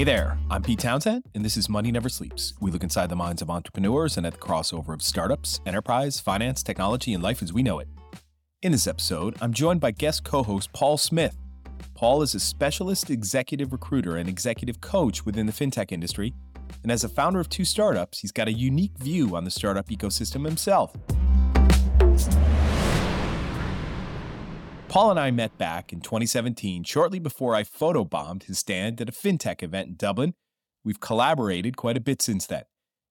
Hey there, I'm Pete Townsend, and this is Money Never Sleeps. We look inside the minds of entrepreneurs and at the crossover of startups, enterprise, finance, technology, and life as we know it. In this episode, I'm joined by guest co host Paul Smyth. Paul is a specialist executive recruiter and executive coach within the fintech industry, and as a founder of two startups, he's got a unique view on the startup ecosystem himself. Paul and I met back in 2017, shortly before I photobombed his stand at a fintech event in Dublin. We've collaborated quite a bit since then.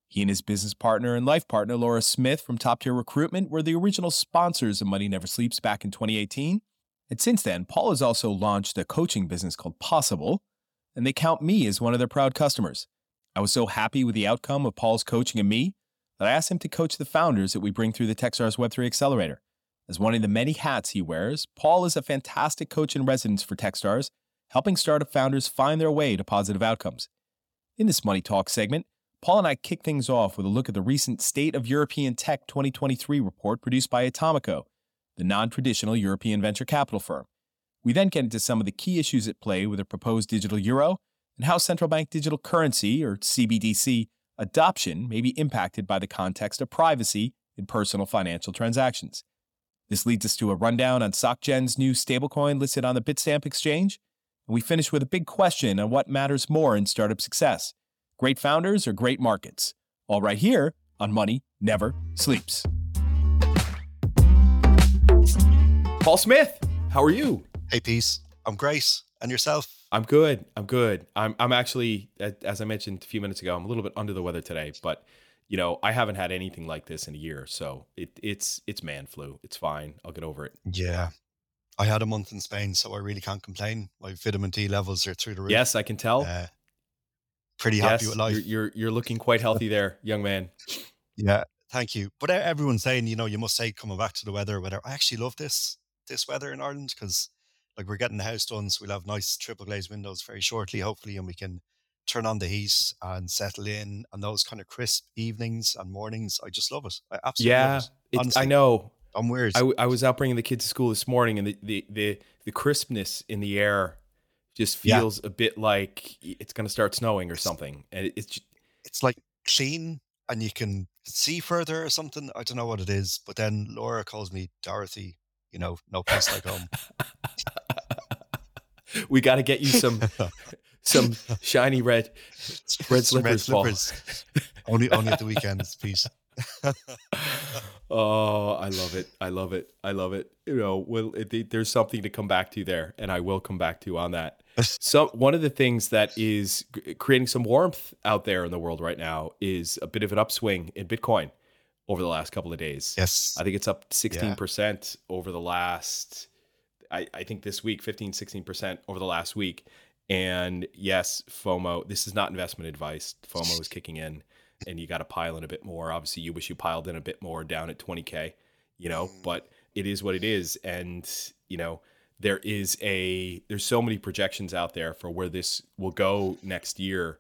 He and his business partner and life partner, Laura Smyth from Top Tier Recruitment, were the original sponsors of Money Never Sleeps back in 2018. And since then, Paul has also launched a coaching business called Possible, and they count me as one of their proud customers. I was so happy with the outcome of Paul's coaching of me that I asked him to coach the founders that we bring through the Techstars Web3 Accelerator. As one of the many hats he wears, Paul is a fantastic coach in residence for Techstars, helping startup founders find their way to positive outcomes. In this Money Talk segment, Paul and I kick things off with a look at the recent State of European Tech 2023 report produced by Atomico, the non traditional European venture capital firm. We then get into some of the key issues at play with a proposed digital euro and how central bank digital currency, or CBDC, adoption may be impacted by the context of privacy in personal financial transactions. This leads us to a rundown on SocGen's new stablecoin listed on the Bitstamp exchange. And we finish with a big question on what matters more in startup success great founders or great markets? All right here on Money Never Sleeps. Paul Smyth, how are you? Hey, Pete. I'm Grace. And yourself? I'm good. I'm good. I'm, I'm actually, as I mentioned a few minutes ago, I'm a little bit under the weather today, but you know, I haven't had anything like this in a year, so it, it's it's man flu. It's fine. I'll get over it. Yeah, I had a month in Spain, so I really can't complain. My vitamin D levels are through the roof. Yes, I can tell. Uh, pretty yes, happy with life. You're, you're, you're looking quite healthy there, young man. Yeah, thank you. But everyone's saying, you know, you must say coming back to the weather or whatever. I actually love this this weather in Ireland because like we're getting the house done, so we'll have nice triple glazed windows very shortly, hopefully, and we can turn on the heat and settle in and those kind of crisp evenings and mornings. I just love it. I absolutely yeah, it. It, I know. I'm weird. I, I was out bringing the kids to school this morning, and the the the, the crispness in the air just feels yeah. a bit like it's going to start snowing or something, and it, it's just, it's like clean and you can see further or something. I don't know what it is, but then Laura calls me Dorothy. You know, no place like home. we got to get you some some shiny red red slippers. Red slippers. only only at the weekends, please. oh, I love it. I love it. I love it. You know, well, it, there's something to come back to there, and I will come back to on that. So, one of the things that is creating some warmth out there in the world right now is a bit of an upswing in Bitcoin over the last couple of days. Yes, I think it's up 16% yeah. over the last. I, I think this week 15 16% over the last week and yes, FOMO, this is not investment advice. FOMO is kicking in and you got to pile in a bit more. Obviously, you wish you piled in a bit more down at 20K, you know, mm. but it is what it is. And, you know, there is a, there's so many projections out there for where this will go next year.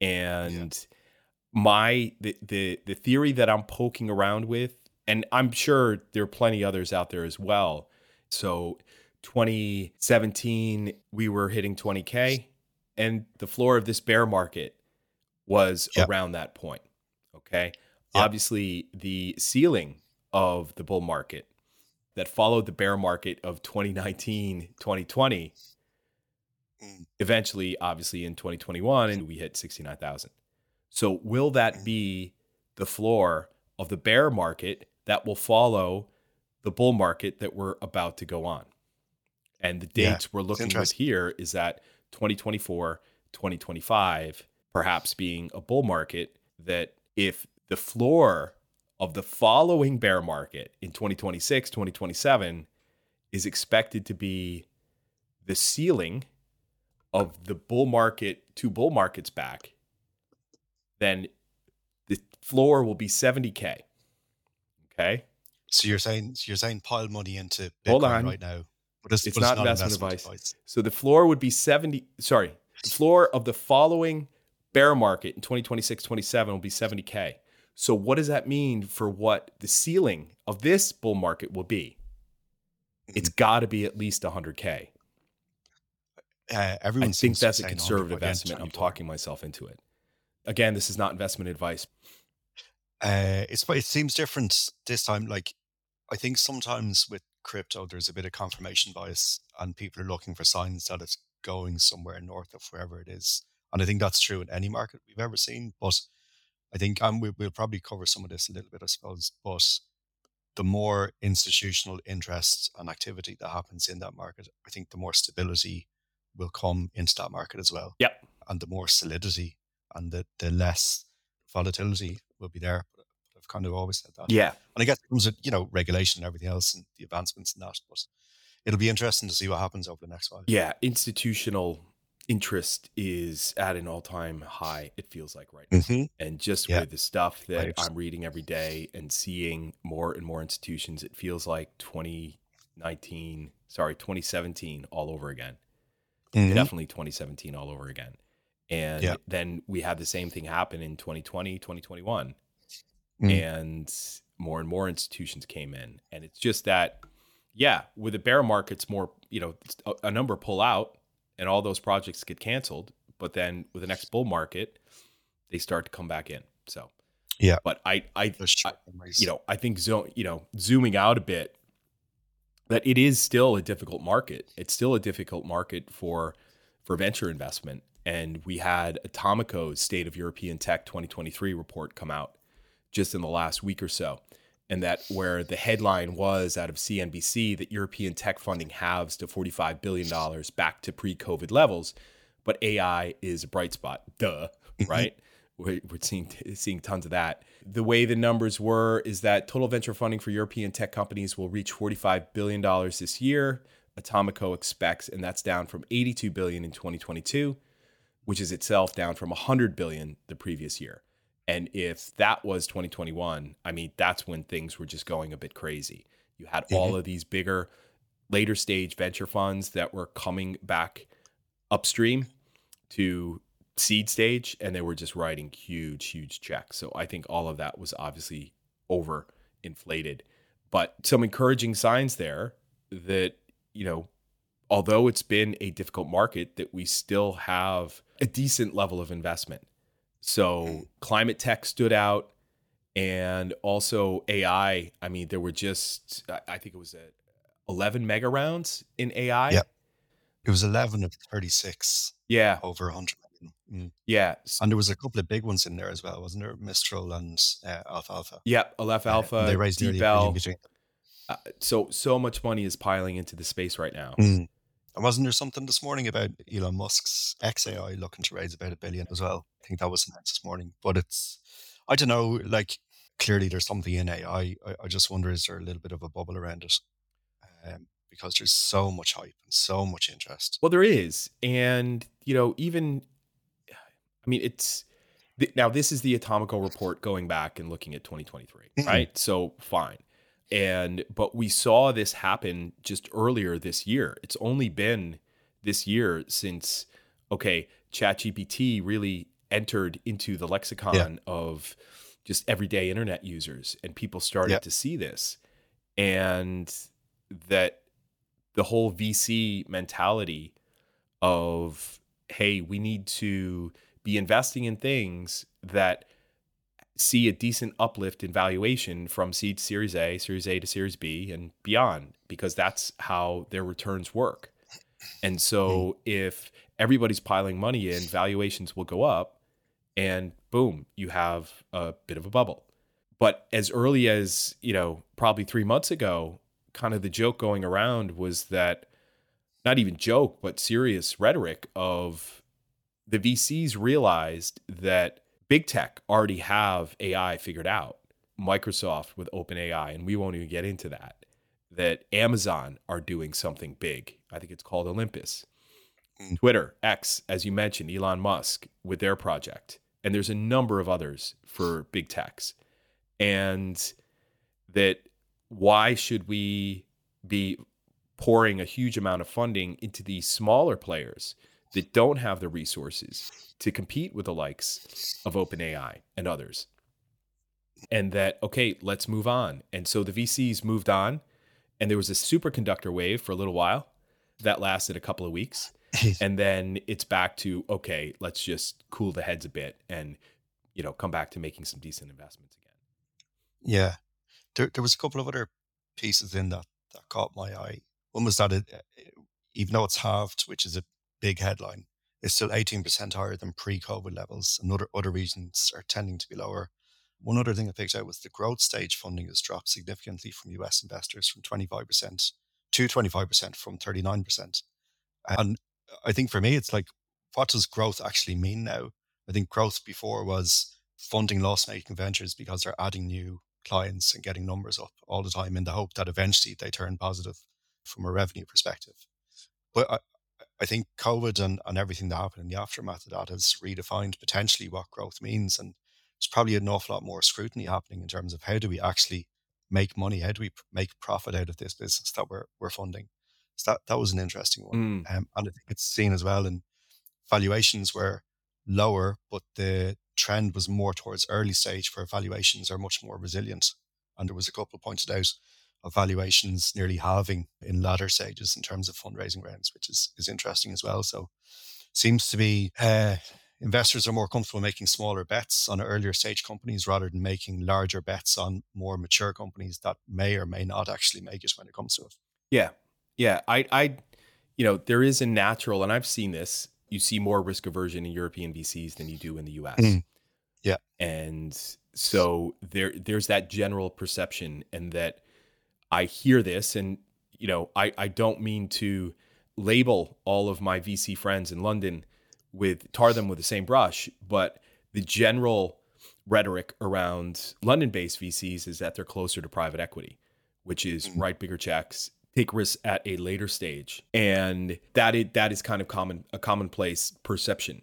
And yeah. my, the, the, the theory that I'm poking around with, and I'm sure there are plenty others out there as well. So 2017, we were hitting 20K, and the floor of this bear market was yep. around that point. Okay. Yep. Obviously, the ceiling of the bull market that followed the bear market of 2019, 2020, mm. eventually, obviously, in 2021, and we hit 69,000. So, will that mm. be the floor of the bear market that will follow the bull market that we're about to go on? And the dates yeah, we're looking at here is that 2024, 2025, perhaps being a bull market, that if the floor of the following bear market in 2026, 2027 is expected to be the ceiling of the bull market, two bull markets back, then the floor will be 70K. Okay. So you're saying so you're saying pile money into Bitcoin right now but it's, it's, but not, it's not, investment, investment advice. advice. So the floor would be 70, sorry, the floor of the following bear market in 2026, 27 will be 70K. So what does that mean for what the ceiling of this bull market will be? It's mm-hmm. got to be at least 100K. Uh, everyone I think that's a conservative estimate. I'm talking myself into it. Again, this is not investment advice. Uh, it's it seems different this time. Like I think sometimes with crypto, there's a bit of confirmation bias, and people are looking for signs that it's going somewhere north of wherever it is. And I think that's true in any market we've ever seen. But I think, and we, will probably cover some of this a little bit, I suppose. But the more institutional interest and activity that happens in that market, I think the more stability will come into that market as well. Yep. And the more solidity and the, the less volatility will be there. I've kind of always said that. Yeah. And I guess it comes with, you know, regulation and everything else and the advancements and that. But it'll be interesting to see what happens over the next while. Yeah. Institutional interest is at an all-time high it feels like right now mm-hmm. and just yeah. with the stuff that i'm reading every day and seeing more and more institutions it feels like 2019 sorry 2017 all over again mm-hmm. definitely 2017 all over again and yeah. then we had the same thing happen in 2020 2021 mm-hmm. and more and more institutions came in and it's just that yeah with a bear market, it's more you know a, a number pull out and all those projects get canceled. But then with the next bull market, they start to come back in. So yeah, but I I, I you know I think zo- you know zooming out a bit that it is still a difficult market. It's still a difficult market for for venture investment. And we had Atomico's State of European Tech 2023 report come out just in the last week or so and that where the headline was out of CNBC that European tech funding halves to $45 billion back to pre COVID levels. But AI is a bright spot. Duh, mm-hmm. right? we're, we're seeing, seeing tons of that. The way the numbers were is that total venture funding for European tech companies will reach $45 billion this year. Atomico expects, and that's down from 82 billion in 2022, which is itself down from 100 billion the previous year. And if that was 2021, I mean, that's when things were just going a bit crazy. You had mm-hmm. all of these bigger, later stage venture funds that were coming back upstream to seed stage and they were just writing huge, huge checks. So I think all of that was obviously over inflated. But some encouraging signs there that, you know, although it's been a difficult market, that we still have a decent level of investment so climate tech stood out, and also AI. I mean, there were just I think it was 11 mega rounds in AI. Yep. It was 11 of 36. Yeah. Over 100 million. Mm. Yeah. And there was a couple of big ones in there as well, wasn't there? Mistral and uh, Alfalfa. Yep. Aleph Alpha. Uh, they raised nearly a between uh, so so much money is piling into the space right now. Mm. And wasn't there something this morning about Elon Musk's XAI looking to raise about a billion as well? I think that was announced this morning. But it's, I don't know, like clearly there's something in AI. I, I just wonder is there a little bit of a bubble around it? Um, because there's so much hype and so much interest. Well, there is. And, you know, even, I mean, it's, now this is the Atomico report going back and looking at 2023, mm-hmm. right? So fine. And but we saw this happen just earlier this year. It's only been this year since okay, ChatGPT really entered into the lexicon yeah. of just everyday internet users and people started yeah. to see this and that the whole VC mentality of hey, we need to be investing in things that see a decent uplift in valuation from seed to series A, series A to series B, and beyond, because that's how their returns work. And so hmm. if everybody's piling money in, valuations will go up, and boom, you have a bit of a bubble. But as early as, you know, probably three months ago, kind of the joke going around was that not even joke, but serious rhetoric of the VCs realized that big tech already have AI figured out. Microsoft with OpenAI, and we won't even get into that. That Amazon are doing something big. I think it's called Olympus. Mm. Twitter, X, as you mentioned, Elon Musk with their project. And there's a number of others for big techs. And that why should we be pouring a huge amount of funding into these smaller players that don't have the resources to compete with the likes of OpenAI and others. And that, okay, let's move on. And so the VCs moved on, and there was a superconductor wave for a little while that lasted a couple of weeks. and then it's back to okay, let's just cool the heads a bit and you know come back to making some decent investments again. Yeah, there there was a couple of other pieces in that that caught my eye. One was that it, even though it's halved, which is a big headline, is still 18% higher than pre-COVID levels, and other other regions are tending to be lower. One other thing I picked out was the growth stage funding has dropped significantly from US investors from 25% to 25% from 39%. And I think for me, it's like, what does growth actually mean now? I think growth before was funding loss making ventures because they're adding new clients and getting numbers up all the time in the hope that eventually they turn positive from a revenue perspective. But I, think COVID and, and everything that happened in the aftermath of that has redefined potentially what growth means. And there's probably an awful lot more scrutiny happening in terms of how do we actually make money? How do we make profit out of this business that we're, we're funding? So that, that was an interesting one. Mm. Um, and I think it's seen as well in valuations were lower, but the trend was more towards early stage where valuations are much more resilient. And there was a couple pointed out valuations nearly halving in latter stages in terms of fundraising rounds, which is, is interesting as well. So seems to be uh, investors are more comfortable making smaller bets on earlier stage companies rather than making larger bets on more mature companies that may or may not actually make it when it comes to it. Yeah. Yeah. I, I, you know, there is a natural, and I've seen this, you see more risk aversion in European VCs than you do in the US. Mm. Yeah. And so there, there's that general perception and that I hear this and, you know, I, I don't mean to label all of my VC friends in London with tar them with the same brush, but the general rhetoric around London-based VCs is that they're closer to private equity, which is mm-hmm. write bigger checks, take risks at a later stage, and that is, that is kind of common a commonplace perception.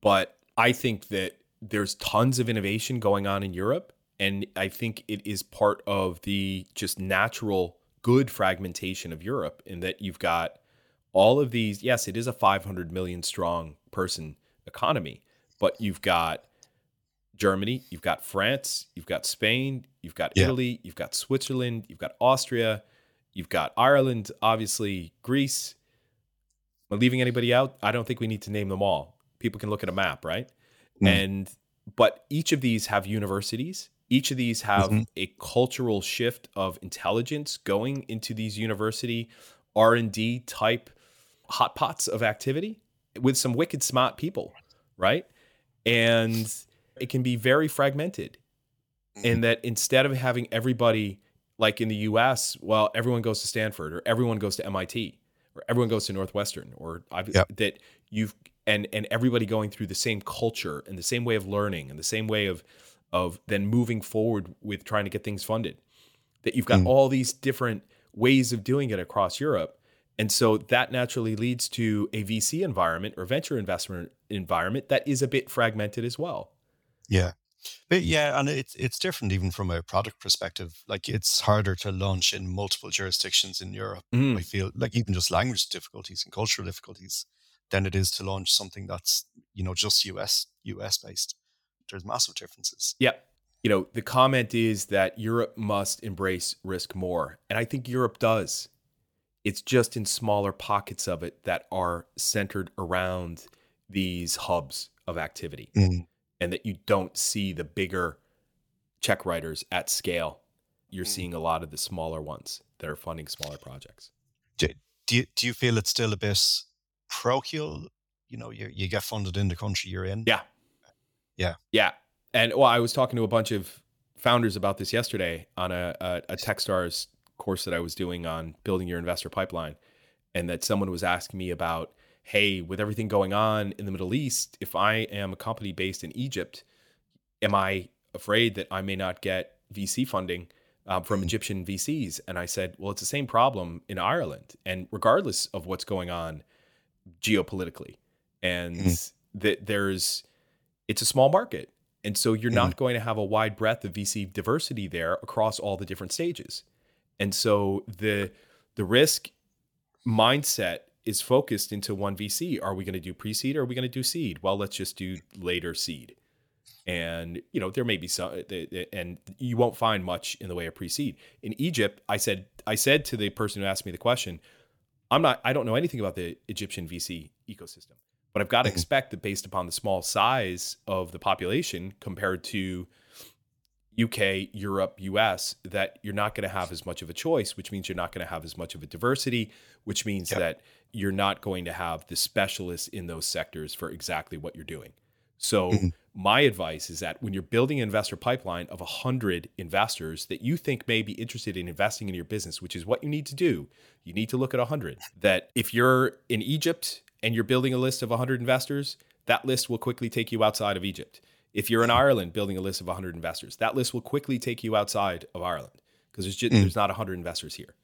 But I think that there's tons of innovation going on in Europe, and I think it is part of the just natural good fragmentation of Europe in that you've got all of these. Yes, it is a 500 million strong person economy. But you've got Germany, you've got France, you've got Spain, you've got yeah. Italy, you've got Switzerland, you've got Austria, you've got Ireland, obviously Greece. Am I leaving anybody out? I don't think we need to name them all. People can look at a map, right? Mm. And but each of these have universities. Each of these have mm-hmm. a cultural shift of intelligence going into these university R and D type hot pots of activity with some wicked smart people, right? And it can be very fragmented. In mm-hmm. that instead of having everybody like in the US, well, everyone goes to Stanford or everyone goes to MIT or everyone goes to Northwestern or yep. that you've and and everybody going through the same culture and the same way of learning and the same way of of then moving forward with trying to get things funded. That you've got mm. all these different ways of doing it across Europe and so that naturally leads to a VC environment or venture investment environment that is a bit fragmented as well. Yeah. But yeah, and it's it's different even from a product perspective. Like it's harder to launch in multiple jurisdictions in Europe. Mm. I feel like even just language difficulties and cultural difficulties than it is to launch something that's, you know, just US US based. There's massive differences. Yeah. You know, the comment is that Europe must embrace risk more. And I think Europe does. It's just in smaller pockets of it that are centered around these hubs of activity, mm. and that you don't see the bigger check writers at scale. You're mm. seeing a lot of the smaller ones that are funding smaller projects. Do, do you do you feel it's still a bit parochial? You know, you you get funded in the country you're in. Yeah, yeah, yeah. And well, I was talking to a bunch of founders about this yesterday on a, a, a TechStars course that I was doing on building your investor pipeline, and that someone was asking me about, hey, with everything going on in the Middle East, if I am a company based in Egypt, am I afraid that I may not get VC funding um, from mm-hmm. Egyptian VCs? And I said, well, it's the same problem in Ireland, and regardless of what's going on geopolitically, and mm. that there's, it's a small market. And so you're mm. not going to have a wide breadth of VC diversity there across all the different stages. And so the the risk mindset is focused into one VC. Are we going to do pre-seed or are we going to do seed? Well, let's just do later seed. And you know there may be some, and you won't find much in the way of pre-seed in Egypt. I said I said to the person who asked me the question, I'm not, I don't know anything about the Egyptian VC ecosystem, but I've got to mm-hmm. expect that based upon the small size of the population compared to UK, Europe, US, that you're not going to have as much of a choice, which means you're not going to have as much of a diversity, which means yep. that you're not going to have the specialists in those sectors for exactly what you're doing. So, mm-hmm. my advice is that when you're building an investor pipeline of 100 investors that you think may be interested in investing in your business, which is what you need to do, you need to look at 100. That if you're in Egypt and you're building a list of 100 investors, that list will quickly take you outside of Egypt. If you're in Ireland building a list of 100 investors, that list will quickly take you outside of Ireland because there's just, mm. there's not 100 investors here.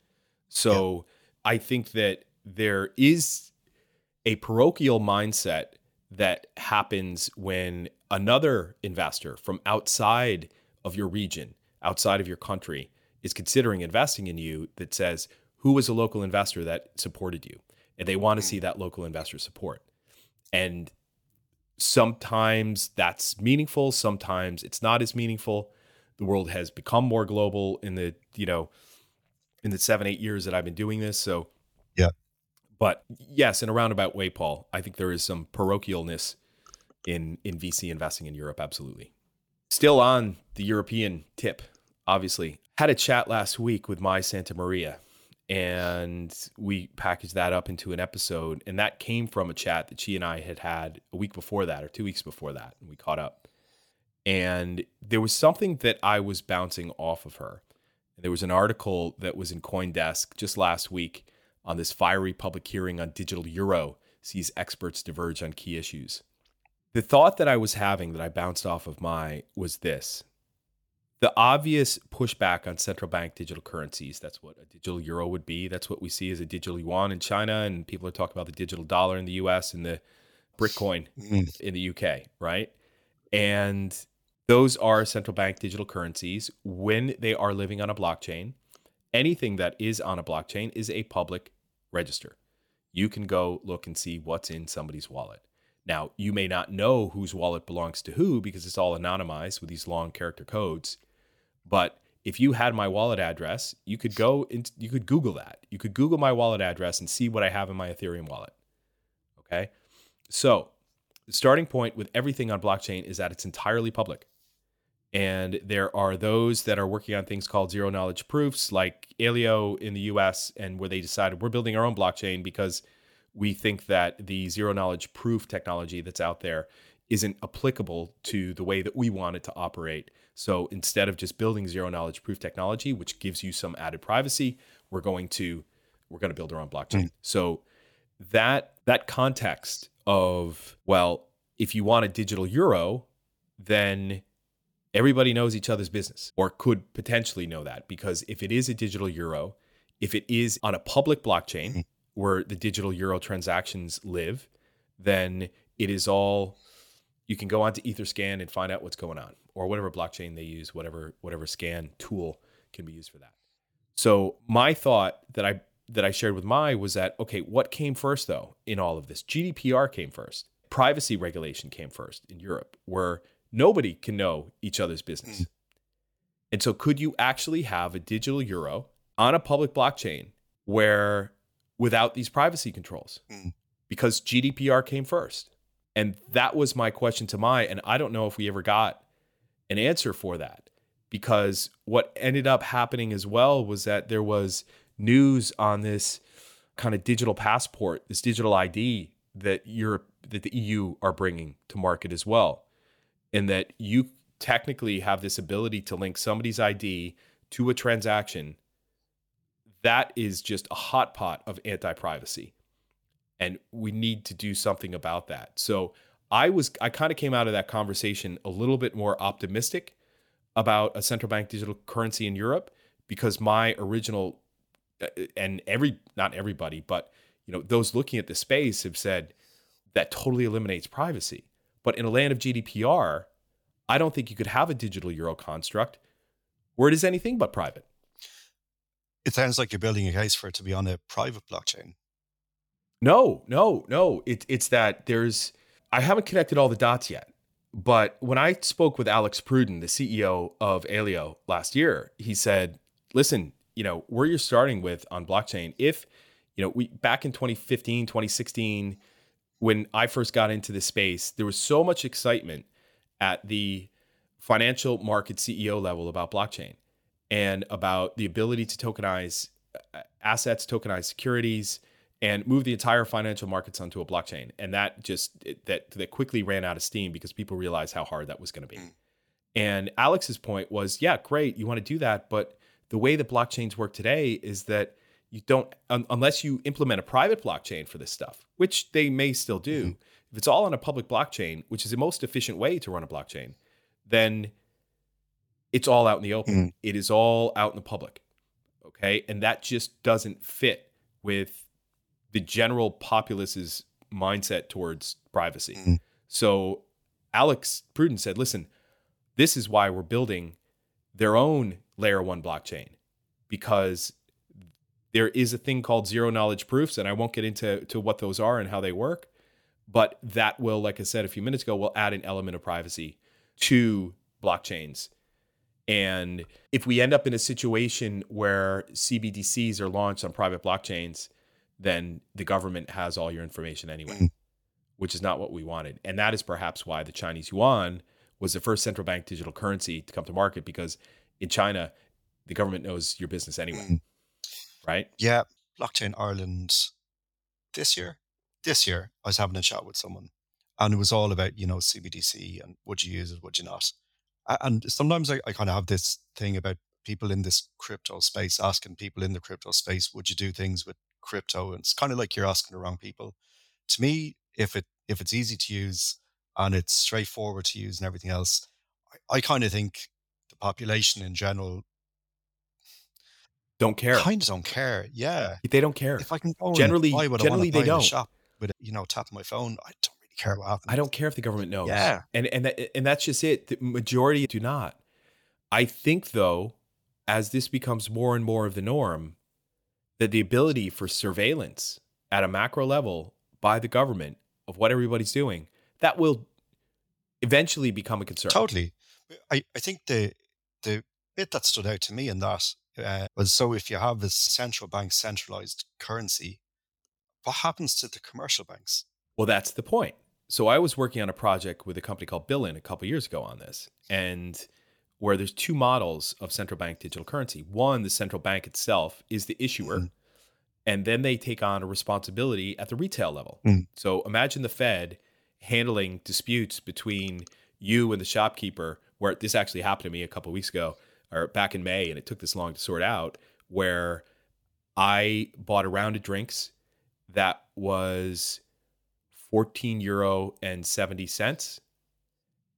So yeah. I think that there is a parochial mindset that happens when another investor from outside of your region, outside of your country, is considering investing in you that says, who was a local investor that supported you? And they want to see mm. that local investor support. And sometimes that's meaningful sometimes it's not as meaningful. The world has become more global in the you know in the seven eight years that i've been doing this so yeah. But yes in a roundabout way paul i think there is some parochialness in in vc investing in europe absolutely. Still on the european tip obviously. Had a chat last week with Mai Santamaria and we packaged that up into an episode and that came from a chat that she and i had had a week before that or two weeks before that and we caught up. And there was something that i was bouncing off of her. There was an article that was in coindesk just last week on this fiery public hearing on digital euro sees experts diverge on key issues. The thought that i was having that i bounced off of Mai was this the obvious pushback on central bank digital currencies that's what a digital euro would be. That's what we see as a digital yuan in china and people are talking about the digital dollar in the us and the Britcoin mm. in the uk right? And those are central bank digital currencies. When they are living on a blockchain anything that is on a blockchain is a public register. You can go look and see what's in somebody's wallet. Now you may not know whose wallet belongs to who because it's all anonymized with these long character codes but if you had my wallet address, you could go and you could Google that. You could Google my wallet address and see what I have in my Ethereum wallet. Okay. So the starting point with everything on blockchain is that it's entirely public. And there are those that are working on things called zero knowledge proofs, like Aleo in the US, and where they decided we're building our own blockchain because we think that the zero knowledge proof technology that's out there isn't applicable to the way that we want it to operate. So instead of just building zero knowledge proof technology, which gives you some added privacy, we're going to we're going to build our own blockchain. Mm. So that that context of well, if you want a digital euro, then everybody knows each other's business or could potentially know that because if it is a digital euro, if it is on a public blockchain mm. where the digital euro transactions live, then it is all you can go onto Etherscan and find out what's going on, or whatever blockchain they use, whatever whatever scan tool can be used for that. So my thought that I that I shared with Mai was that okay, what came first though in all of this? GDPR came first. Privacy regulation came first in Europe, where nobody can know each other's business. Mm. And so could you actually have a digital euro on a public blockchain where without these privacy controls? Mm. Because GDPR came first. And that was my question to Mai, And I don't know if we ever got an answer for that because what ended up happening as well was that there was news on this kind of digital passport, this digital ID that Europe, that the EU are bringing to market as well. And that you technically have this ability to link somebody's ID to a transaction. That is just a hot pot of anti privacy and we need to do something about that. So I was I kind of came out of that conversation a little bit more optimistic about a central bank digital currency in Europe because my original uh, and every not everybody but you know those looking at the space have said that totally eliminates privacy. But in a land of GDPR, I don't think you could have a digital euro construct where it is anything but private. It sounds like you're building a case for it to be on a private blockchain. No, no, no. It, it's that there's, I haven't connected all the dots yet. But when I spoke with Alex Pruden, the CEO of Aleo last year, he said, listen, you know, where you're starting with on blockchain, if you know, we back in 2015, 2016, when I first got into this space, there was so much excitement at the financial market CEO level about blockchain and about the ability to tokenize uh, assets, tokenize securities, and move the entire financial markets onto a blockchain. And that just it, that that quickly ran out of steam because people realized how hard that was going to be. Mm. And Alex's point was, yeah, great, you want to do that, but the way that blockchains work today is that you don't un, unless you implement a private blockchain for this stuff, which they may still do. Mm-hmm. If it's all on a public blockchain, which is the most efficient way to run a blockchain, then it's all out in the open. Mm-hmm. It is all out in the public. Okay? And that just doesn't fit with the general populace's mindset towards privacy. Mm-hmm. So Alex Pruden said, listen, this is why we're building their own layer one blockchain because there is a thing called zero knowledge proofs, and I won't get into to what those are and how they work, but that will, like I said a few minutes ago, will add an element of privacy to blockchains. And if we end up in a situation where CBDCs are launched on private blockchains, then the government has all your information anyway, mm-hmm. which is not what we wanted. And that is perhaps why the Chinese yuan was the first central bank digital currency to come to market because in China, the government knows your business anyway. Mm right? Yeah, Blockchain Ireland this year. This year, I was having a chat with someone, and it was all about you know CBDC and would you use it, would you not? And sometimes I, I kind of have this thing about people in this crypto space asking people in the crypto space, would you do things with crypto? And it's kind of like you're asking the wrong people. To me, if it if it's easy to use and it's straightforward to use and everything else, I, I kind of think the population in general don't care. Kind of don't care. Yeah, they don't care. If I can generally, generally they don't. shop with you know tapping my phone, I don't really care what happens. I don't care if the government knows. Yeah, and and that, and that's just it. The majority do not. I think though, as this becomes more and more of the norm, that the ability for surveillance at a macro level by the government of what everybody's doing that will eventually become a concern. Totally. I, I think the the bit that stood out to me in that uh, so if you have this central bank centralized currency, what happens to the commercial banks? Well, that's the point. So I was working on a project with a company called Billon a couple years ago on this, and where there's two models of central bank digital currency. One, the central bank itself is the issuer, mm. and then they take on a responsibility at the retail level. Mm. So imagine the Fed handling disputes between you and the shopkeeper, where this actually happened to me a couple weeks ago or back in May, and it took this long to sort out, where I bought a round of drinks that was 14 euro and 70 cents.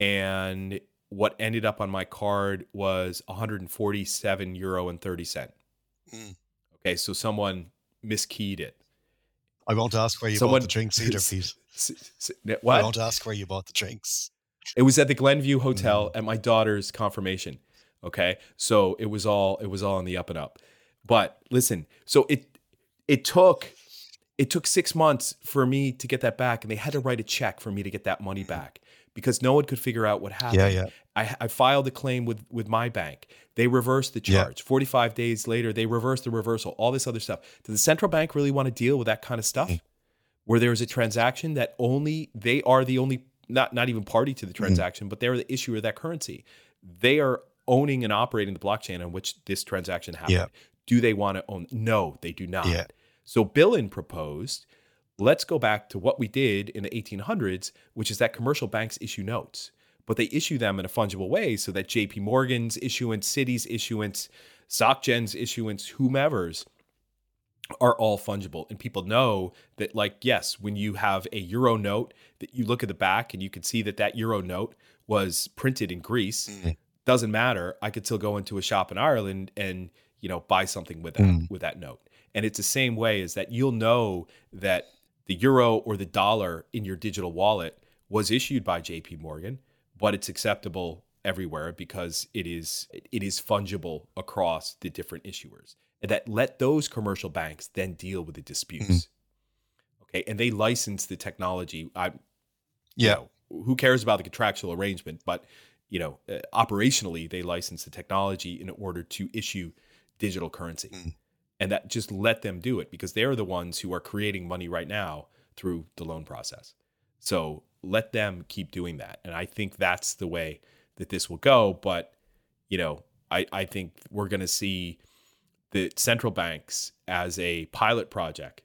And what ended up on my card was 147 euro and 30 cent. Mm. Okay, so someone miskeyed it. I won't ask where you someone, bought the drinks either, Pete. What? I won't ask where you bought the drinks. It was at the Glenview Hotel mm. at my daughter's confirmation. Okay. So it was all it was all on the up and up. But listen, so it it took it took six months for me to get that back, and they had to write a check for me to get that money back because no one could figure out what happened. Yeah, yeah. I, I filed a claim with with my bank. They reversed the charge. Yeah. Forty five days later, they reversed the reversal. All this other stuff. Does the central bank really want to deal with that kind of stuff? Mm-hmm. Where there is a transaction that only they are the only not not even party to the mm-hmm. transaction, mm-hmm. but they're the issuer of that currency. They are owning and operating the blockchain on which this transaction happened. Yeah. Do they want to own? No, they do not. Yeah. So Billon proposed, let's go back to what we did in the 1800s, which is that commercial banks issue notes, but they issue them in a fungible way so that JP Morgan's issuance, Citi's issuance, SocGen's issuance, whomever's are all fungible and people know that like yes when you have a euro note that you look at the back and you can see that that euro note was printed in greece mm-hmm doesn't matter. I could still go into a shop in Ireland and you know buy something with that mm. with that note. And it's the same way is that you'll know that the euro or the dollar in your digital wallet was issued by JP Morgan, but it's acceptable everywhere because it is it is fungible across the different issuers. And that let those commercial banks then deal with the disputes. mm Okay, and they license the technology. I yeah. Know, who cares about the contractual arrangement, but you know, uh, operationally, they license the technology in order to issue digital currency. Mm. And that just let them do it because they're the ones who are creating money right now through the loan process. So let them keep doing that. And I think that's the way that this will go. But, you know, I, I think we're going to see the central banks as a pilot project.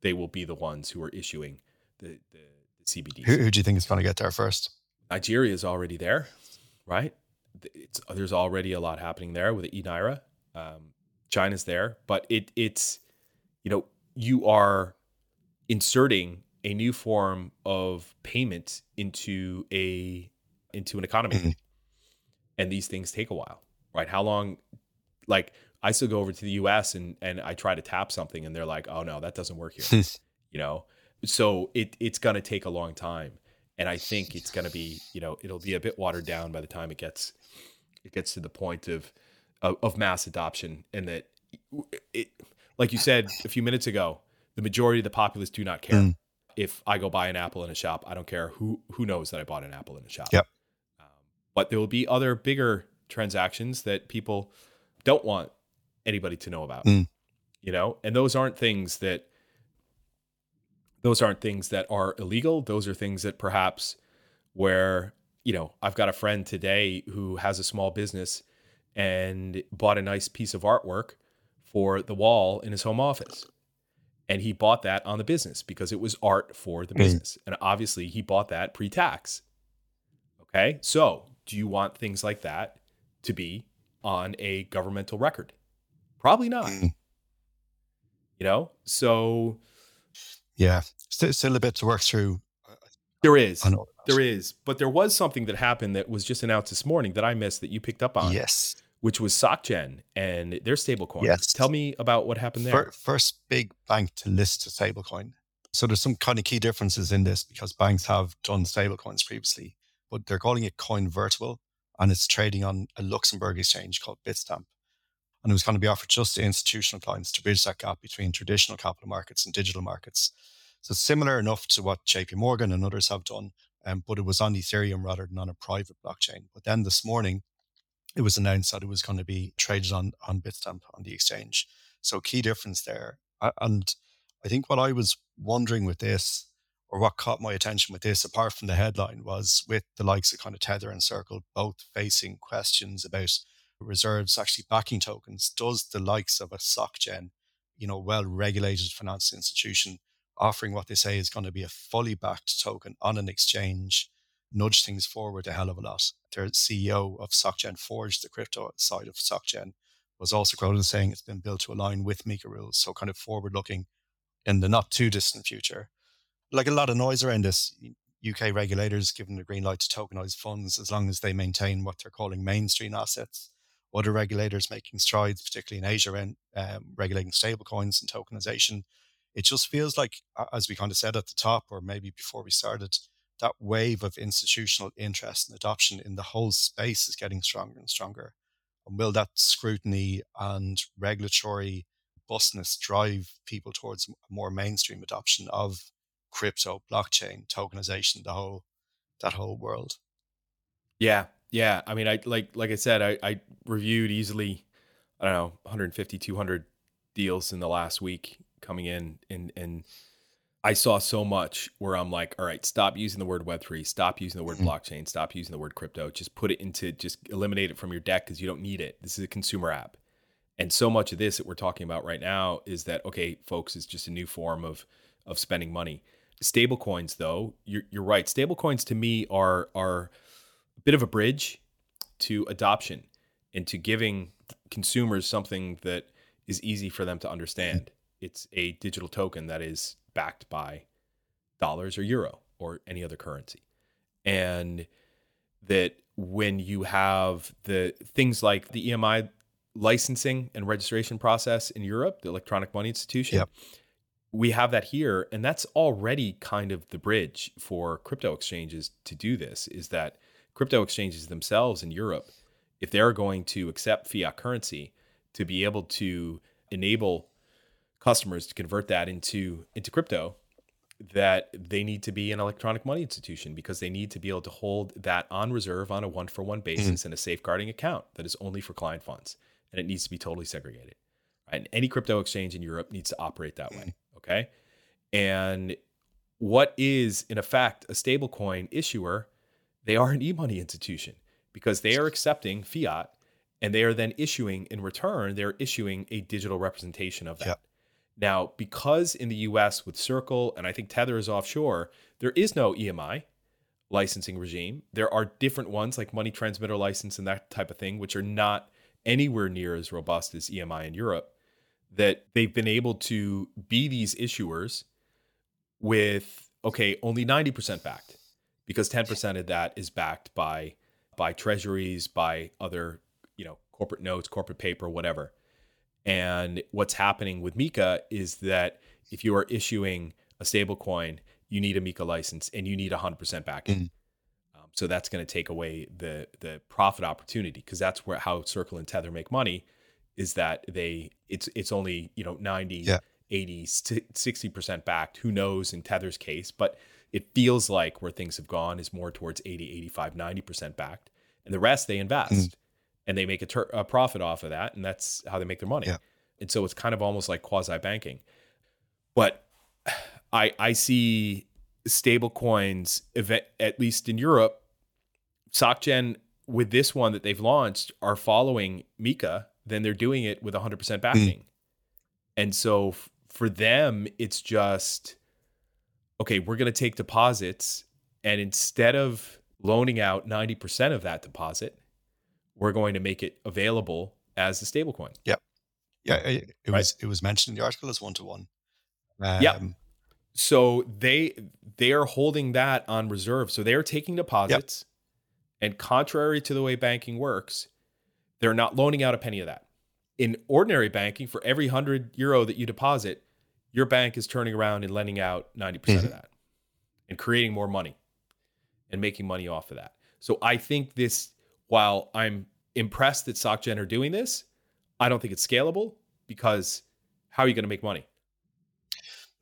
They will be the ones who are issuing the, the, the CBDCs. Who, who do you think is going to get there first? Nigeria is already there, right? It's, there's already a lot happening there with the e-naira. Um, China's there, but it it's you know you are inserting a new form of payment into a into an economy, mm-hmm. and these things take a while, right? How long? Like I still go over to the U.S. and and I try to tap something, and they're like, "Oh no, that doesn't work here," you know. So it it's gonna take a long time, and I think it's gonna be you know it'll be a bit watered down by the time it gets it gets to the point of of, of mass adoption, and that it, like you said a few minutes ago, the majority of the populace do not care. Mm. If I go buy an apple in a shop, I don't care who who knows that I bought an apple in a shop. Yep. Um, but there will be other bigger transactions that people don't want anybody to know about. Mm. You know, and those aren't things that those aren't things that are illegal. Those are things that perhaps where you know I've got a friend today who has a small business and bought a nice piece of artwork for the wall in his home office. And he bought that on the business because it was art for the mm. business. And obviously, he bought that pre tax. Okay. So, do you want things like that to be on a governmental record? Probably not. Mm. You know? So, yeah, still, still a bit to work through. There is. There is. But there was something that happened that was just announced this morning that I missed that you picked up on. Yes which was SocGen and their stablecoin. Yes. Tell me about what happened there. First big bank to list a stablecoin. So there's some kind of key differences in this because banks have done stablecoins previously, but they're calling it Coinvertible and it's trading on a Luxembourg exchange called Bitstamp. And it was going to be offered just to institutional clients to bridge that gap between traditional capital markets and digital markets. So similar enough to what JP Morgan and others have done, um, but it was on Ethereum rather than on a private blockchain. But then this morning, it was announced that it was going to be traded on on Bitstamp on the exchange. So key difference there. And I think what I was wondering with this, or what caught my attention with this, apart from the headline, was with the likes of kind of Tether and Circle both facing questions about reserves actually backing tokens. Does the likes of a SocGen, you know, well regulated financial institution, offering what they say is going to be a fully backed token on an exchange, nudge things forward a hell of a lot. Their CEO of SocGen Forge, the crypto side of SocGen, was also quoted as saying it's been built to align with MiCA rules, so kind of forward looking in the not too distant future. Like a lot of noise around this, UK regulators giving the green light to tokenize funds as long as they maintain what they're calling mainstream assets. Other regulators making strides, particularly in Asia, around um, regulating stablecoins and tokenization. It just feels like, as we kind of said at the top, or maybe before we started, that wave of institutional interest and adoption in the whole space is getting stronger and stronger. And will that scrutiny and regulatory busness drive people towards more mainstream adoption of crypto, blockchain, tokenization, the whole that whole world? Yeah, yeah. I mean, I like like I said, I, I reviewed easily, I don't know, 150, 200 deals in the last week coming in, and and I saw so much where I'm like, all right, stop using the word Web3, stop using the word mm-hmm. blockchain, stop using the word crypto. Just put it into, just eliminate it from your deck because you don't need it. This is a consumer app. And so much of this that we're talking about right now is that, okay, folks, it's just a new form of, of spending money. Stable coins, though, you're, you're right. Stable coins to me are, are a bit of a bridge to adoption and to giving consumers something that is easy for them to understand. It's a digital token that is backed by dollars or euro or any other currency. And that when you have the things like the EMI licensing and registration process in Europe, the electronic money institution, yep. we have that here. And that's already kind of the bridge for crypto exchanges to do this is that crypto exchanges themselves in Europe, if they're going to accept fiat currency, to be able to enable customers to convert that into into crypto that they need to be an electronic money institution because they need to be able to hold that on reserve on a one for one basis mm-hmm. in a safeguarding account that is only for client funds and it needs to be totally segregated And any crypto exchange in Europe needs to operate that way. Okay. And what is, in effect, a stablecoin issuer? They are an e money institution because they are accepting fiat and they are then issuing in return, they're issuing a digital representation of that. Yep. Now, because in the US with Circle and I think Tether is offshore, there is no EMI licensing regime. There are different ones like money transmitter license and that type of thing, which are not anywhere near as robust as EMI in Europe, that they've been able to be these issuers with, okay, only 90% backed because 10% of that is backed by by treasuries, by other, you know, corporate notes, corporate paper, whatever. And what's happening with MiCA is that if you are issuing a stable coin, you need a MiCA license and you need 100% backing. Mm. Um, so that's going to take away the the profit opportunity because that's where how Circle and Tether make money is that they it's it's only, you know, 90, yeah. 80, 60% backed. Who knows in Tether's case, but it feels like where things have gone is more towards 80, 85, 90% backed. And the rest they invest. Mm and they make a, ter- a, profit off of that, and that's how they make their money. Yeah. And so it's kind of almost like quasi banking. But I I see stable coins event at least in Europe, SocGen with this one that they've launched are following MiCA, then they're doing it with 100% mm. backing. Mm. And so f- for them, it's just okay, we're going to take deposits and instead of loaning out 90% of that deposit, we're going to make it available as a stablecoin. Yep. Yeah, it, it right? was it was mentioned in the article as one to one. Yeah. So they they are holding that on reserve. So they are taking deposits, yep. and contrary to the way banking works, they're not loaning out a penny of that. In ordinary banking, for every hundred euro that you deposit, your bank is turning around and lending out 90% mm-hmm. of that and creating more money and making money off of that. So I think this while I'm impressed that SocGen are doing this, I don't think it's scalable because how are you going to make money?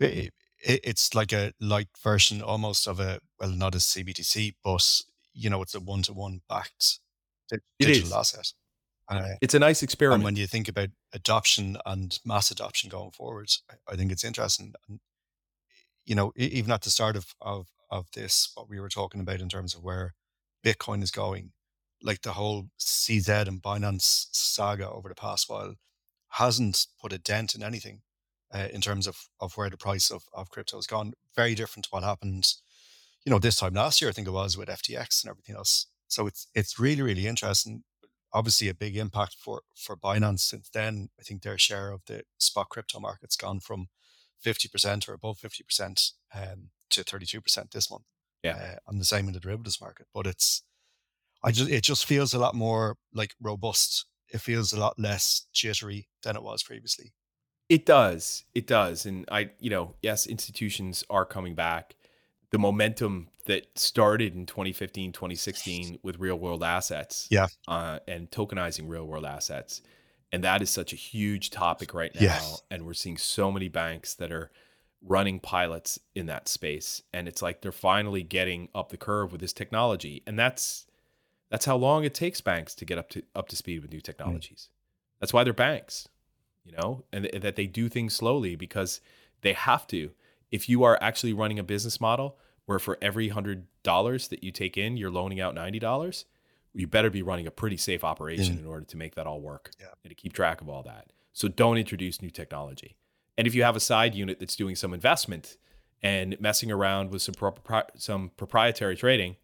It, it, it's like a light version almost of a, well, not a CBDC, but, you know, it's a one to one backed digital asset. Uh, it's a nice experiment. And when you think about adoption and mass adoption going forward, I, I think it's interesting. And, you know, even at the start of, of, of this, what we were talking about in terms of where Bitcoin is going, like the whole CZ and Binance saga over the past while hasn't put a dent in anything uh, in terms of, of where the price of, of crypto has gone. Very different to what happened, you know, this time last year, I think it was with FTX and everything else. So it's it's really, really interesting. Obviously a big impact for, for Binance since then. I think their share of the spot crypto market's gone from 50% or above 50% um, to 32% this month. Yeah. Uh, and the same in the derivatives market. But it's I just it just feels a lot more like robust. It feels a lot less jittery than it was previously. It does. It does. And I, you know, yes, institutions are coming back. The momentum that started in 2015, 2016 with real world assets yeah. Uh, and tokenizing real world assets. And that is such a huge topic right now. Yes. And we're seeing so many banks that are running pilots in that space. And it's like they're finally getting up the curve with this technology. And that's that's how long it takes banks to get up to up to speed with new technologies. Mm. That's why they're banks, you know, and, and that they do things slowly because they have to. If you are actually running a business model where for every hundred dollars that you take in, you're loaning out ninety dollars, you better be running a pretty safe operation mm. in order to make that all work yeah. and to keep track of all that. So don't introduce new technology. And if you have a side unit that's doing some investment and messing around with some pro- some proprietary trading,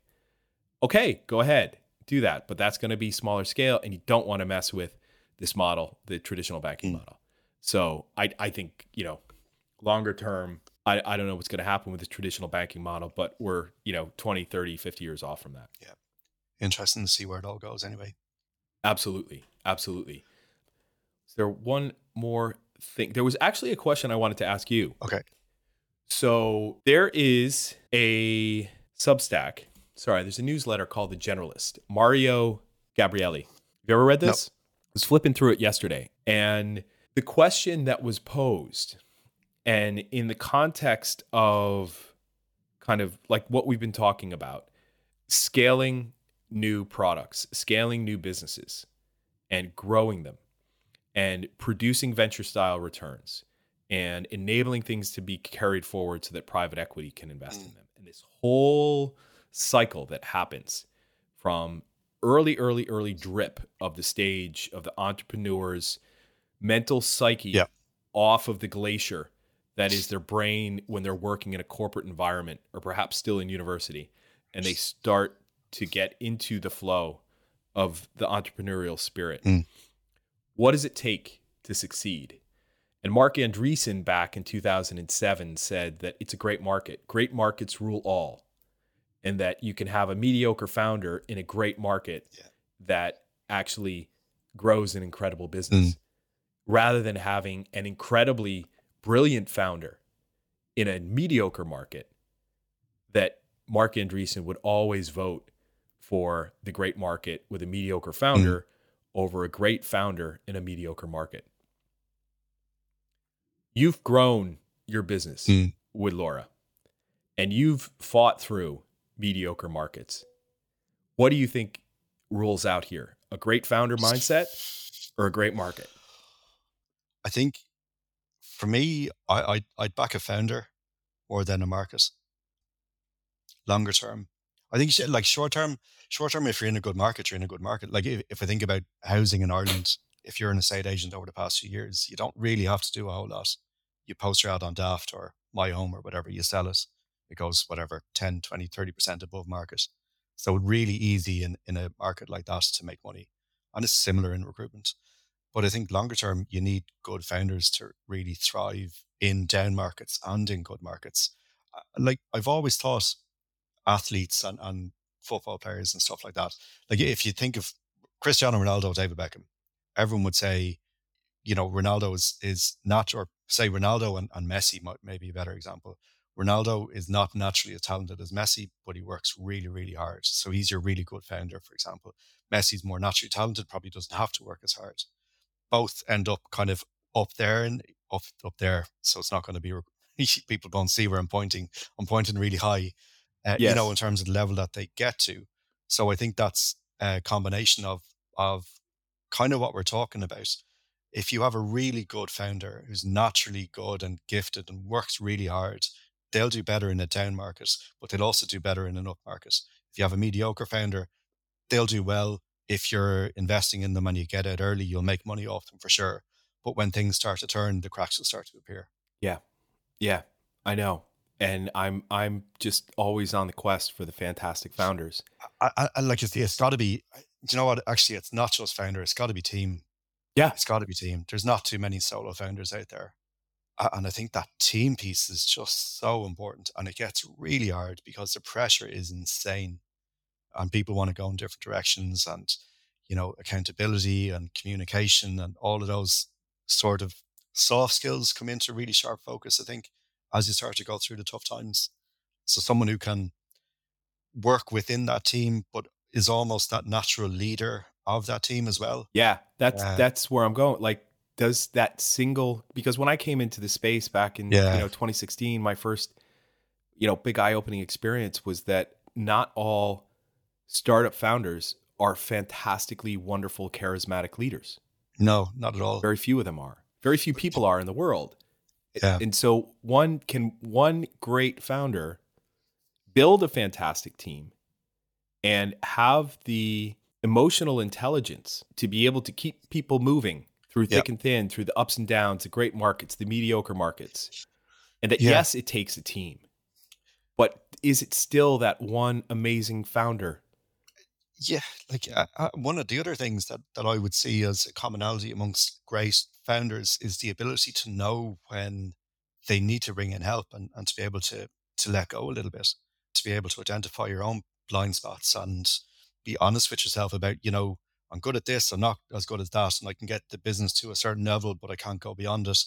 okay, go ahead do that, but that's going to be smaller scale, and you don't want to mess with this model, the traditional banking mm. model. So I I think you know longer term. I, I don't know what's going to happen with the traditional banking model, but we're, you know, 20, 30, 50 years off from that. Yeah. Interesting to see where it all goes anyway. Absolutely. Absolutely. Is there one more thing? There was actually a question I wanted to ask you. Okay. So there is a Substack sorry, there's a newsletter called The Generalist. Mario Gabriele. Have you ever read this? No. I was flipping through it yesterday. And the question that was posed, and in the context of kind of like what we've been talking about, scaling new products, scaling new businesses, and growing them. and producing venture style returns and enabling things to be carried forward so that private equity can invest mm. in them. And this whole cycle that happens from early, early, early drip of the stage of the entrepreneur's mental psyche yeah. off of the glacier that is their brain when they're working in a corporate environment or perhaps still in university and they start to get into the flow of the entrepreneurial spirit. Mm. What does it take to succeed? And Marc Andreessen back in 2007 said that it's a great market. Great markets rule all. And that you can have a mediocre founder in a great market yeah. that actually grows an incredible business mm. rather than having an incredibly brilliant founder in a mediocre market that Marc Andreessen would always vote for the great market with a mediocre founder mm. over a great founder in a mediocre market. You've grown your business mm. with Laura and you've fought through mediocre markets. What do you think rules out here? A great founder mindset or a great market? I think for me, I, I'd, I'd back a founder more than a market. Longer term, I think you said like short term, short term, if you're in a good market, you're in a good market. Like if, if I think about housing in Ireland, if you're an estate agent over the past few years, you don't really have to do a whole lot. You post your ad on Daft or My Home or whatever, you sell it. It goes whatever, 10, 20, 30% above market. So really easy in, in a market like that to make money. And it's similar in recruitment. But I think longer term, you need good founders to really thrive in down markets and in good markets. Uh, like I've always thought athletes and, and football players and stuff like that. Like if you think of Cristiano Ronaldo, David Beckham, everyone would say, you know, Ronaldo is is not, or say Ronaldo and, and Messi might maybe a better example. Ronaldo is not naturally as talented as Messi, but he works really, really hard. So he's your really good founder, for example. Messi's more naturally talented, probably doesn't have to work as hard. Both end up kind of up there and up up there. So it's not going to be people don't see where I'm pointing. I'm pointing really high uh, yes. you know, in terms of the level that they get to. So I think that's a combination of of kind of what we're talking about. If you have a really good founder who's naturally good and gifted and works really hard, they'll do better in a down market, but they'll also do better in an up market. If you have a mediocre founder, they'll do well. If you're investing in them and you get out early, you'll make money off them for sure. But when things start to turn, the cracks will start to appear. Yeah. Yeah. I know and I'm I'm just always on the quest for the fantastic founders. I, I like it's, it's got to be. you know what? Actually, it's not just founder. It's got to be team. Yeah, it's got to be team. There's not too many solo founders out there, and I think that team piece is just so important. And it gets really hard because the pressure is insane, and people want to go in different directions, and you know, accountability and communication and all of those sort of soft skills come into really sharp focus. I think as you start to go through the tough times. So someone who can work within that team, but is almost that natural leader of that team as well. Yeah, that's uh, that's where I'm going. Like, does that single because when I came into the space back in yeah. you know 2016, my first you know big eye opening experience was that not all startup founders are fantastically wonderful, charismatic leaders. No, not at all. Very few of them are. Very few people are in the world. Yeah. And so one can one great founder build a fantastic team and have the emotional intelligence to be able to keep people moving through thick yep. and thin, through the ups and downs, the great markets, the mediocre markets. And that yeah. yes, it takes a team. But is it still that one amazing founder yeah, like uh, uh, one of the other things that, that I would see as a commonality amongst great founders is the ability to know when they need to bring in help and, and to be able to to let go a little bit, to be able to identify your own blind spots and be honest with yourself about, you know, I'm good at this, I'm not as good as that, and I can get the business to a certain level, but I can't go beyond it.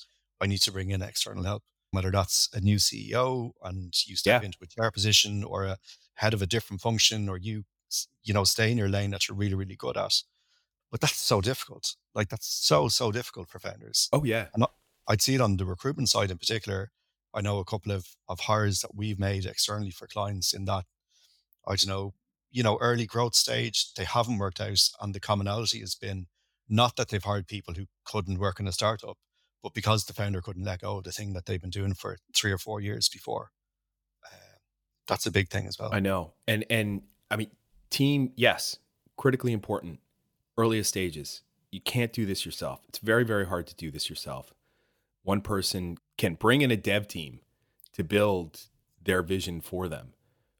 I need to bring in external help, whether that's a new CEO and you step yeah. into a chair position or a head of a different function, or you you know, stay in your lane that you're really, really good at. But that's so difficult. Like that's so, so difficult for founders. Oh yeah. And I'd see it on the recruitment side in particular. I know a couple of, of hires that we've made externally for clients in that, I don't know, you know, early growth stage, they haven't worked out. And the commonality has been Not that they've hired people who couldn't work in a startup, but because the founder couldn't let go of the thing that they've been doing for three or four years before. Uh, that's a big thing as well. I know. And, and I mean, team, yes, critically important, earliest stages. You can't do this yourself. It's very, very hard to do this yourself. One person can bring in a dev team to build their vision for them,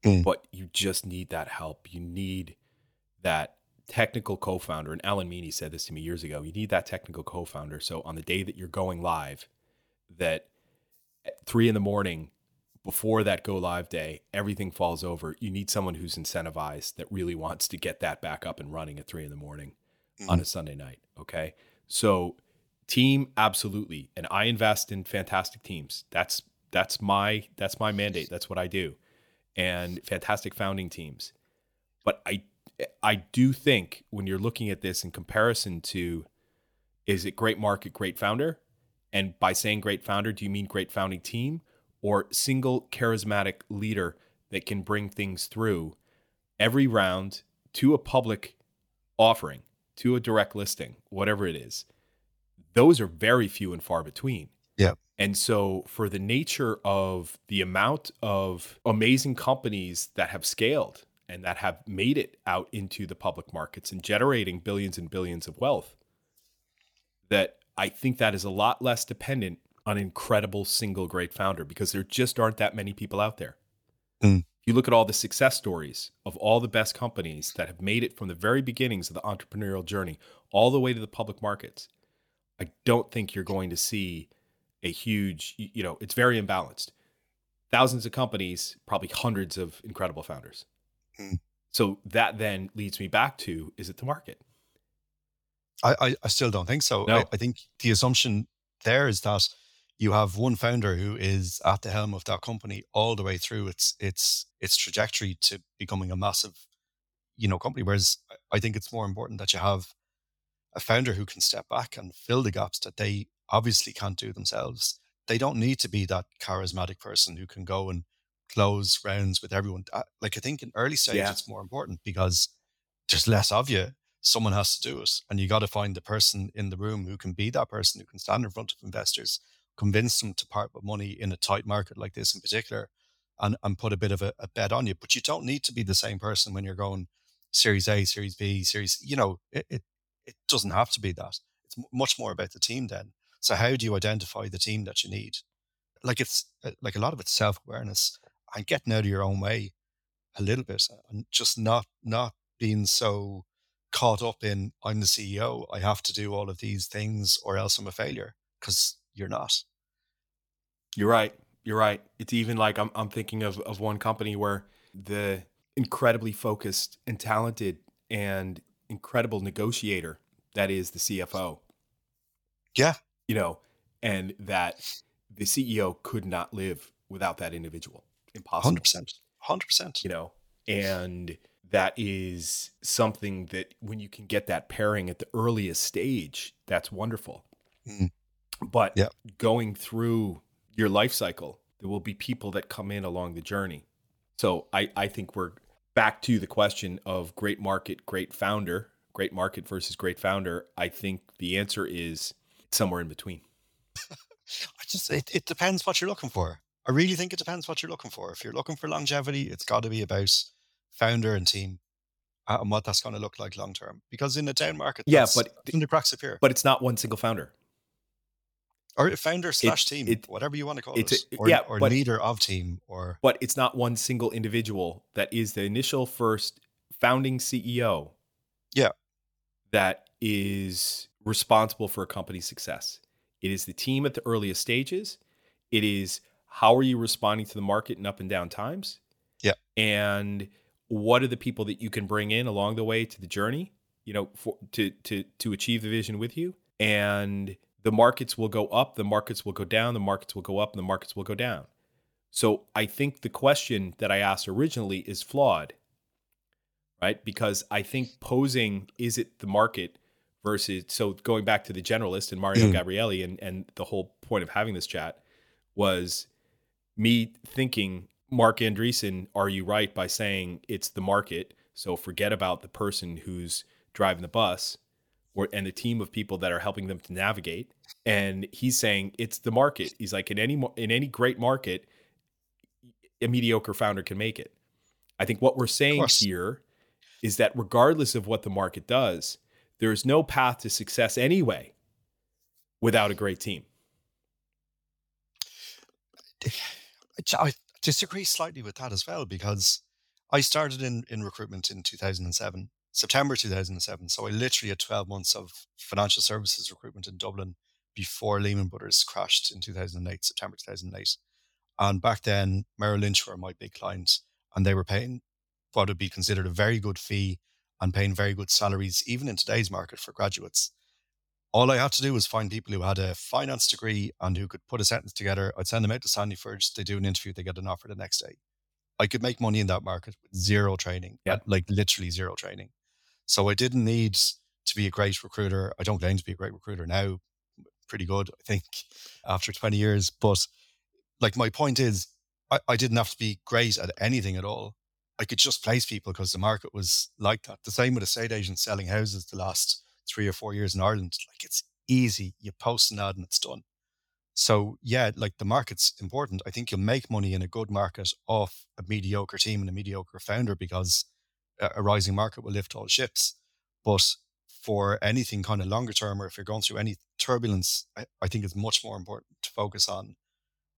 mm. but you just need that help. You need that technical co-founder and alan meany said this to me years ago you need that technical co-founder so on the day that you're going live that at three in the morning before that go live day everything falls over you need someone who's incentivized that really wants to get that back up and running at three in the morning mm-hmm. on a sunday night okay so team absolutely and i invest in fantastic teams that's that's my that's my mandate that's what i do and fantastic founding teams but i I do think when you're looking at this in comparison to is it great market, great founder? And by saying great founder, do you mean great founding team or single charismatic leader that can bring things through every round to a public offering, to a direct listing, whatever it is? Those are very few and far between. Yeah. And so, for the nature of the amount of amazing companies that have scaled and that have made it out into the public markets and generating billions and billions of wealth that I think that is a lot less dependent on incredible single great founder because there just aren't that many people out there. Mm. You look at all the success stories of all the best companies that have made it from the very beginnings of the entrepreneurial journey all the way to the public markets. I don't think you're going to see a huge, you know, it's very imbalanced. Thousands of companies, probably hundreds of incredible founders. Mm. So that then leads me back to is it the market? I, I, I still don't think so. No. I, I think the assumption there is that you have one founder who is at the helm of that company all the way through its its its trajectory to becoming a massive, you know, company. Whereas I think it's more important that you have a founder who can step back and fill the gaps that they obviously can't do themselves. They don't need to be that charismatic person who can go and close rounds with everyone. Like I think in early stage, yeah. it's more important because there's less of you. Someone has to do it, and you got to find the person in the room who can be that person who can stand in front of investors, convince them to part with money in a tight market like this in particular, and and put a bit of a, a bet on you. But you don't need to be the same person when you're going Series A, Series B, Series. You know, it it, it doesn't have to be that. It's much more about the team then. So how do you identify the team that you need? Like it's uh, like a lot of it's self awareness and getting out of your own way a little bit and just not not being so caught up in I'm the CEO, I have to do all of these things or else I'm a failure because you're not. You're right. You're right. It's even like I'm I'm thinking of of one company where the incredibly focused and talented and incredible negotiator that is the CFO. Yeah. You know, and that the CEO could not live without that individual impossible. 100%. 100%. You know, and that is something that when you can get that pairing at the earliest stage, that's wonderful. Mm. But yeah. going through your life cycle, there will be people that come in along the journey. So I, I think we're back to the question of great market, great founder, great market versus great founder. I think the answer is somewhere in between. I just it, it depends what you're looking for. I really think it depends what you're looking for. If you're looking for longevity, it's got to be about founder and team uh, and what that's going to look like long term. Because in the down market, yeah, but in the cracks appear. But it's not one single founder, or founder slash team, it, whatever you want to call it, a, or, yeah, or but, leader of team, or but it's not one single individual that is the initial first founding CEO. Yeah, that is responsible for a company's success. It is the team at the earliest stages. It is how are you responding to the market in up and down times? Yeah. And what are the people that you can bring in along the way to the journey, you know, for, to to to achieve the vision with you? And the markets will go up, the markets will go down, the markets will go up, and the markets will go down. So I think the question that I asked originally is flawed, right? Because I think posing is it the market versus so going back to the generalist and Mario mm. Gabriele and and the whole point of having this chat was me thinking, Marc Andreessen, are you right by saying it's the market? So forget about the person who's driving the bus or and the team of people that are helping them to navigate. And he's saying it's the market. He's like in any in any great market, a mediocre founder can make it. I think what we're saying here is that regardless of what the market does, there is no path to success anyway without a great team. I disagree slightly with that as well because I started in, in recruitment in 2007, September 2007. So I literally had 12 months of financial services recruitment in Dublin before Lehman Brothers crashed in 2008, September 2008. And back then, Merrill Lynch were my big client, and they were paying what would be considered a very good fee and paying very good salaries, even in today's market for graduates. All I had to do was find people who had a finance degree and who could put a sentence together. I'd send them out to Sandyford. They do an interview, they get an offer the next day. I could make money in that market with zero training, yeah. like literally zero training. So I didn't need to be a great recruiter. I don't claim to be a great recruiter now. Pretty good, I think, after 20 years. But like my point is, I, I didn't have to be great at anything at all. I could just place people because the market was like that. The same with estate agents selling houses the last three or four years in Ireland. Like it's easy. You post an ad and it's done. So yeah, like the market's important. I think you'll make money in a good market off a mediocre team and a mediocre founder because a rising market will lift all ships. But for anything kind of longer term, or if you're going through any turbulence, I, I think it's much more important to focus on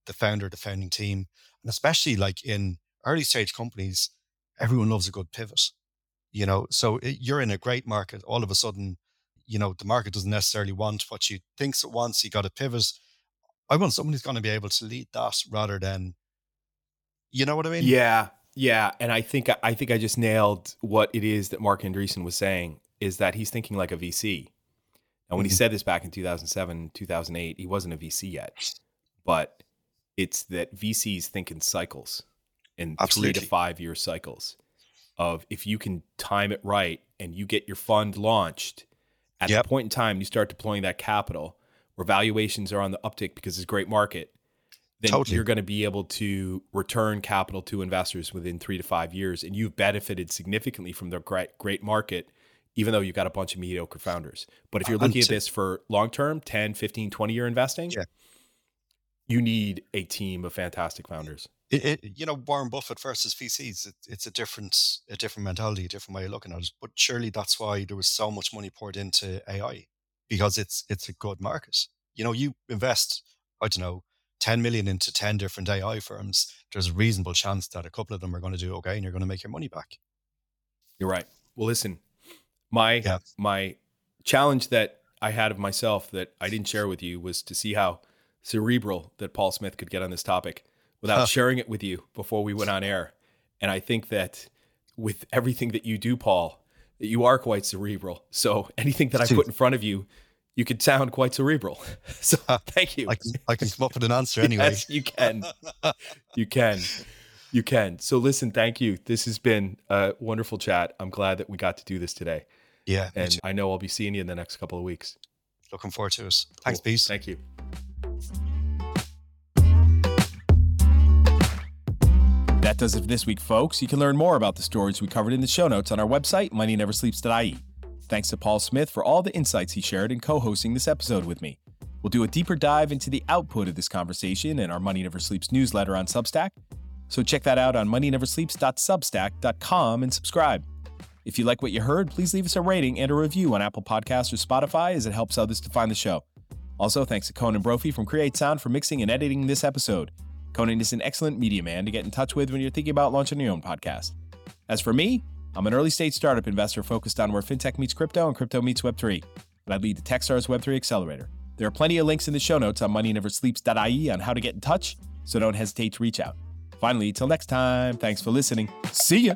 the founder, the founding team, and especially like in early stage companies, everyone loves a good pivot, you know. So it, you're in a great market. All of a sudden, you know, the market doesn't necessarily want what you thinks it wants. You got to pivot. I want someone who's going to be able to lead that rather than, you know what I mean? Yeah, yeah. And I think I think I just nailed what it is that Marc Andreessen was saying is that he's thinking like a VC. And when mm-hmm. he said this back in 2007, 2008, he wasn't a VC yet, but it's that VCs think in cycles in Absolutely. three to five year cycles of if you can time it right and you get your fund launched at yep. the point in time you start deploying that capital where valuations are on the uptick because it's a great market then totally. you're going to be able to return capital to investors within three to five years and you've benefited significantly from the great great market even though you've got a bunch of mediocre founders but if you're looking at this for long term 10 15 20 year investing yeah. you need a team of fantastic founders it, it, you know, Warren Buffett versus VCs, it, it's a different, a different mentality, a different way of looking at it. But surely that's why there was so much money poured into AI because it's it's a good market. You know, you invest, I don't know, 10 million into 10 different AI firms, there's a reasonable chance that a couple of them are going to do okay and you're going to make your money back. You're right. Well, listen, my yeah. my challenge that I had of myself that I didn't share with you was to see how cerebral that Paul Smyth could get on this topic without huh. sharing it with you before we went on air. And I think that with everything that you do, Paul, that you are quite cerebral. So anything that I put in front of you, you could sound quite cerebral. So thank you. I can, I can come up with an answer anyway. yes, you can. you can. You can. So listen, thank you. This has been a wonderful chat. I'm glad that we got to do this today. Yeah. And I know I'll be seeing you in the next couple of weeks. Looking forward to it. Thanks, cool. Peace. Thank you. That does it for this week, folks. You can learn more about the stories we covered in the show notes on our website, moneyneversleeps.ie. Thanks to Paul Smyth for all the insights he shared in co hosting this episode with me. We'll do a deeper dive into the output of this conversation in our Money Never Sleeps newsletter on Substack. So check that out on moneyneversleeps.substack.com and subscribe. If you like what you heard, please leave us a rating and a review on Apple Podcasts or Spotify as it helps others to find the show. Also, thanks to Conan Brophy from Create Sound for mixing and editing this episode. Conan is an excellent media man to get in touch with when you're thinking about launching your own podcast. As for me, I'm an early stage startup investor focused on where fintech meets crypto and crypto meets Web3, and I lead the Techstars Web3 Accelerator. There are plenty of links in the show notes on moneyneversleeps.ie on how to get in touch, so don't hesitate to reach out. Finally, till next time, thanks for listening. See ya!